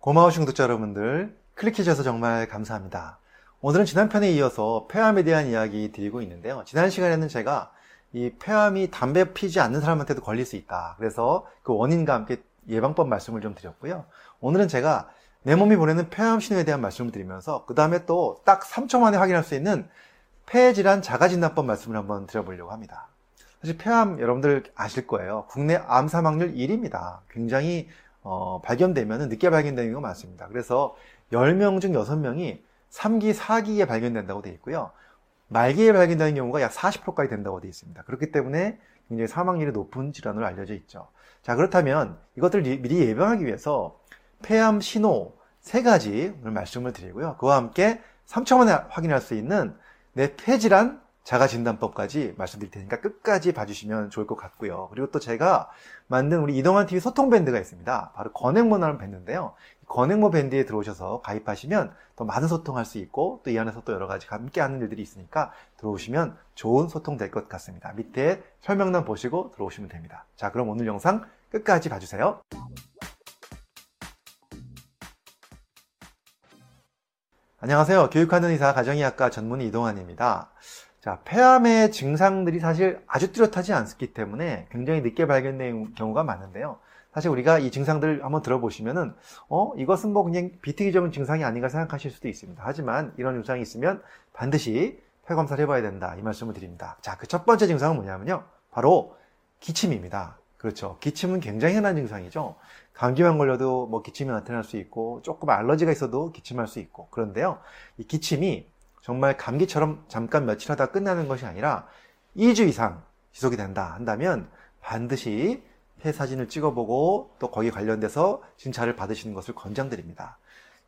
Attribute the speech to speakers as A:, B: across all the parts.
A: 고마우신 구독자 여러분들 클릭해주셔서 정말 감사합니다. 오늘은 지난 편에 이어서 폐암에 대한 이야기 드리고 있는데요. 지난 시간에는 제가 이 폐암이 담배 피지 않는 사람한테도 걸릴 수 있다. 그래서 그 원인과 함께 예방법 말씀을 좀 드렸고요. 오늘은 제가 내 몸이 보내는 폐암 신호에 대한 말씀을 드리면서 그 다음에 또 딱 3초 만에 확인할 수 있는 폐질환 자가진단법 말씀을 한번 드려보려고 합니다. 사실 폐암 여러분들 아실 거예요. 국내 암 사망률 1위입니다. 굉장히 어, 발견되면 늦게 발견되는 경우가 많습니다. 그래서 10명 중 6명이 3기, 4기에 발견된다고 되어 있고요. 말기에 발견되는 경우가 약 40%까지 된다고 되어 있습니다. 그렇기 때문에 굉장히 사망률이 높은 질환으로 알려져 있죠. 자, 그렇다면 이것들을 미리 예방하기 위해서 폐암 신호 세 가지 오늘 말씀을 드리고요. 그와 함께 3초 만에 확인할 수 있는 내 폐질환 자가진단법까지 말씀드릴 테니까 끝까지 봐주시면 좋을 것 같고요. 그리고 또 제가 만든 우리 이동환 TV 소통 밴드가 있습니다. 바로 건행모라는 밴드인데요. 건행모 밴드에 들어오셔서 가입하시면 더 많은 소통할 수 있고 또 이 안에서 또 여러 가지 함께 하는 일들이 있으니까 들어오시면 좋은 소통 될 것 같습니다. 밑에 설명란 보시고 들어오시면 됩니다. 자, 그럼 오늘 영상 끝까지 봐주세요. 안녕하세요. 교육하는 의사 가정의학과 전문 이동환입니다. 자, 폐암의 증상들이 사실 아주 뚜렷하지 않기 때문에 굉장히 늦게 발견되는 경우가 많은데요. 사실 우리가 이 증상들을 한번 들어보시면은, 어, 이것은 뭐 그냥 비특이적인 증상이 아닌가 생각하실 수도 있습니다. 하지만 이런 증상이 있으면 반드시 폐 검사를 해봐야 된다. 이 말씀을 드립니다. 자, 그 첫 번째 증상은 뭐냐면요. 바로 기침입니다. 그렇죠. 기침은 굉장히 흔한 증상이죠. 감기만 걸려도 뭐 기침이 나타날 수 있고 조금 알러지가 있어도 기침할 수 있고 그런데요. 이 기침이 정말 감기처럼 잠깐 며칠 하다 끝나는 것이 아니라 2주 이상 지속이 된다 한다면 반드시 폐 사진을 찍어보고 또 거기 관련돼서 진찰을 받으시는 것을 권장드립니다.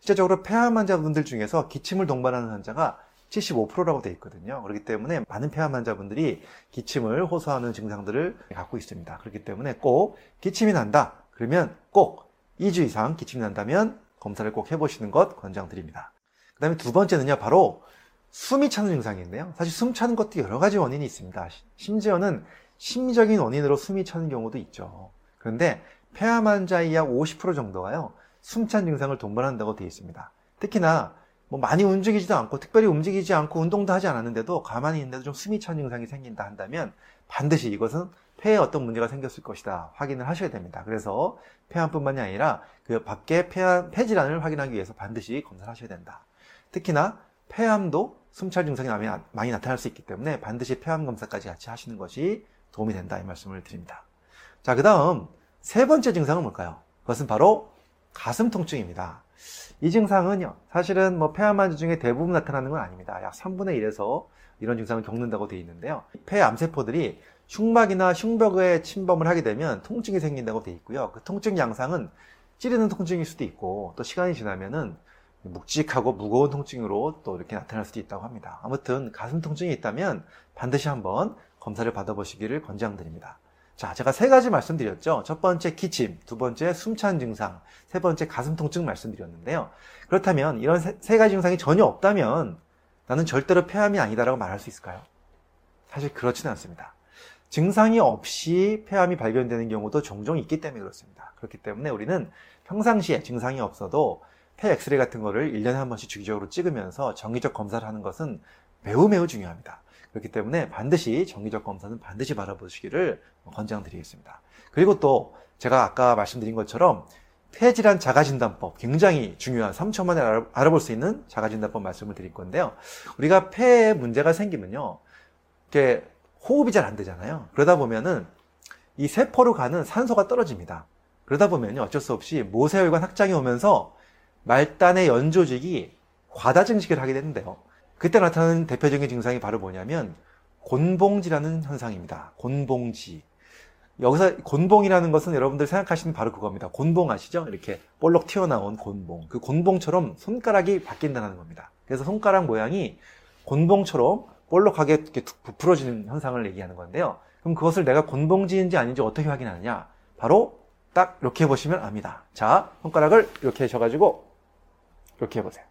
A: 실제적으로 폐암 환자분들 중에서 기침을 동반하는 환자가 75%라고 되어 있거든요. 그렇기 때문에 많은 폐암 환자분들이 기침을 호소하는 증상들을 갖고 있습니다. 그렇기 때문에 꼭 기침이 난다. 그러면 꼭 2주 이상 기침이 난다면 검사를 꼭 해보시는 것 권장드립니다. 그 다음에 두 번째는요, 바로 숨이 차는 증상인데요. 사실 숨 차는 것도 여러 가지 원인이 있습니다. 심지어는 심리적인 원인으로 숨이 차는 경우도 있죠. 그런데 폐암 환자의 약 50% 정도가요, 숨찬 증상을 동반한다고 되어 있습니다. 특히나 뭐 많이 움직이지도 않고 특별히 움직이지 않고 운동도 하지 않았는데도 가만히 있는데도 좀 숨이 찬 증상이 생긴다 한다면 반드시 이것은 폐에 어떤 문제가 생겼을 것이다 확인을 하셔야 됩니다. 그래서 폐암뿐만이 아니라 그 밖에 폐암, 폐질환을 확인하기 위해서 반드시 검사를 하셔야 된다. 특히나 폐암도 숨찰 증상이 많이 나타날 수 있기 때문에 반드시 폐암 검사까지 같이 하시는 것이 도움이 된다 이 말씀을 드립니다. 자, 그 다음 세 번째 증상은 뭘까요? 그것은 바로 가슴 통증입니다. 이 증상은요, 사실은 뭐 폐암 환자 중에 대부분 나타나는 건 아닙니다. 약 3분의 1에서 이런 증상을 겪는다고 되어 있는데요. 폐 암세포들이 흉막이나 흉벽에 침범을 하게 되면 통증이 생긴다고 되어 있고요. 그 통증 양상은 찌르는 통증일 수도 있고 또 시간이 지나면은 묵직하고 무거운 통증으로 또 이렇게 나타날 수도 있다고 합니다. 아무튼 가슴 통증이 있다면 반드시 한번 검사를 받아보시기를 권장드립니다. 자, 제가 세 가지 말씀드렸죠. 첫 번째 기침, 두 번째 숨찬 증상, 세 번째 가슴 통증 말씀드렸는데요. 그렇다면 이런 세, 세 가지 증상이 전혀 없다면 나는 절대로 폐암이 아니다라고 말할 수 있을까요? 사실 그렇지는 않습니다. 증상이 없이 폐암이 발견되는 경우도 종종 있기 때문에 그렇습니다. 그렇기 때문에 우리는 평상시에 증상이 없어도 폐 엑스레이 같은 거를 1년에 한 번씩 주기적으로 찍으면서 정기적 검사를 하는 것은 매우 매우 중요합니다. 그렇기 때문에 반드시 정기적 검사는 반드시 바라보시기를 권장드리겠습니다. 그리고 또 제가 아까 말씀드린 것처럼 폐질환 자가진단법 굉장히 중요한 3초 만에 알아볼 수 있는 자가진단법 말씀을 드릴 건데요. 우리가 폐에 문제가 생기면요. 이렇게 호흡이 잘 안 되잖아요. 그러다 보면은 이 세포로 가는 산소가 떨어집니다. 그러다 보면요. 어쩔 수 없이 모세혈관 확장이 오면서 말단의 연조직이 과다 증식을 하게 되는데요. 그때 나타나는 대표적인 증상이 바로 뭐냐면 곤봉지라는 현상입니다. 곤봉지. 여기서 곤봉이라는 것은 여러분들 생각하시는 바로 그겁니다. 곤봉 아시죠? 이렇게 볼록 튀어나온 곤봉. 그 곤봉처럼 손가락이 바뀐다는 겁니다. 그래서 손가락 모양이 곤봉처럼 볼록하게 이렇게 부풀어지는 현상을 얘기하는 건데요. 그럼 그것을 내가 곤봉지인지 아닌지 어떻게 확인하느냐? 바로 딱 이렇게 해보시면 압니다. 자, 손가락을 이렇게 하셔가지고 이렇게 해보세요.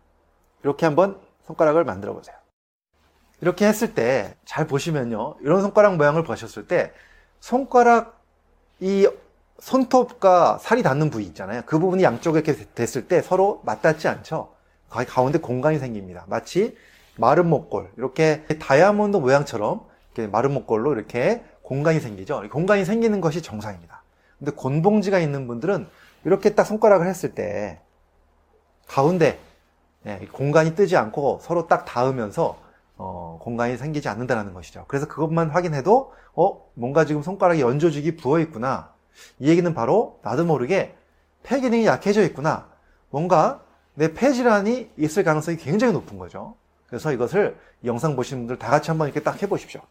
A: 이렇게 한번 손가락을 만들어 보세요. 이렇게 했을 때 잘 보시면요. 이런 손가락 모양을 보셨을 때 손가락 이 손톱과 살이 닿는 부위 있잖아요. 그 부분이 양쪽에 이렇게 됐을 때 서로 맞닿지 않죠. 가운데 공간이 생깁니다. 마치 마른 목골, 이렇게 다이아몬드 모양처럼 이렇게 마른 목골로 이렇게 공간이 생기죠. 공간이 생기는 것이 정상입니다. 근데 곤봉지가 있는 분들은 이렇게 딱 손가락을 했을 때 가운데 예, 공간이 뜨지 않고 서로 딱 닿으면서 어, 공간이 생기지 않는다는 것이죠. 그래서 그것만 확인해도 어 뭔가 지금 손가락에 연조직이 부어 있구나. 이 얘기는 바로 나도 모르게 폐 기능이 약해져 있구나. 뭔가 내 폐 질환이 있을 가능성이 굉장히 높은 거죠. 그래서 이것을 영상 보시는 분들 다 같이 한번 이렇게 딱 해보십시오.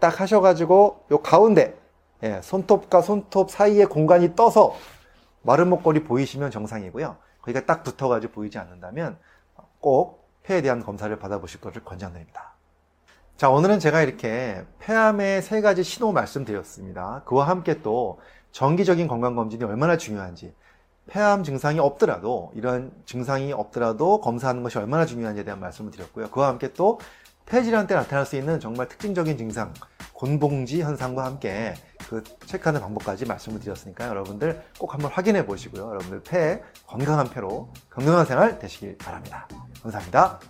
A: 딱 하셔가지고 요 가운데 예, 손톱과 손톱 사이에 공간이 떠서 마른 목걸이 보이시면 정상이고요. 거기가 딱 붙어가지고 보이지 않는다면 꼭 폐에 대한 검사를 받아보실 것을 권장드립니다. 자, 오늘은 제가 이렇게 폐암의 세 가지 신호 말씀드렸습니다. 그와 함께 또 정기적인 건강검진이 얼마나 중요한지, 폐암 증상이 없더라도, 이런 증상이 없더라도 검사하는 것이 얼마나 중요한지에 대한 말씀을 드렸고요. 그와 함께 또 폐질환 때 나타날 수 있는 정말 특징적인 증상, 곤봉지 현상과 함께 그 체크하는 방법까지 말씀을 드렸으니까 여러분들 꼭 한번 확인해 보시고요. 여러분들 폐 건강한 폐로 건강한 생활 되시길 바랍니다. 감사합니다.